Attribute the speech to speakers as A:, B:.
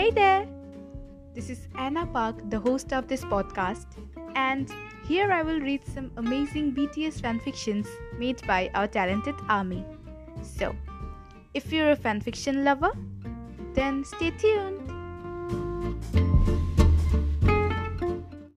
A: Hey there! This is Anna Park, the host of this podcast, and here I will read some amazing BTS fanfictions made by our talented army. So, if you're a fanfiction lover, then stay tuned.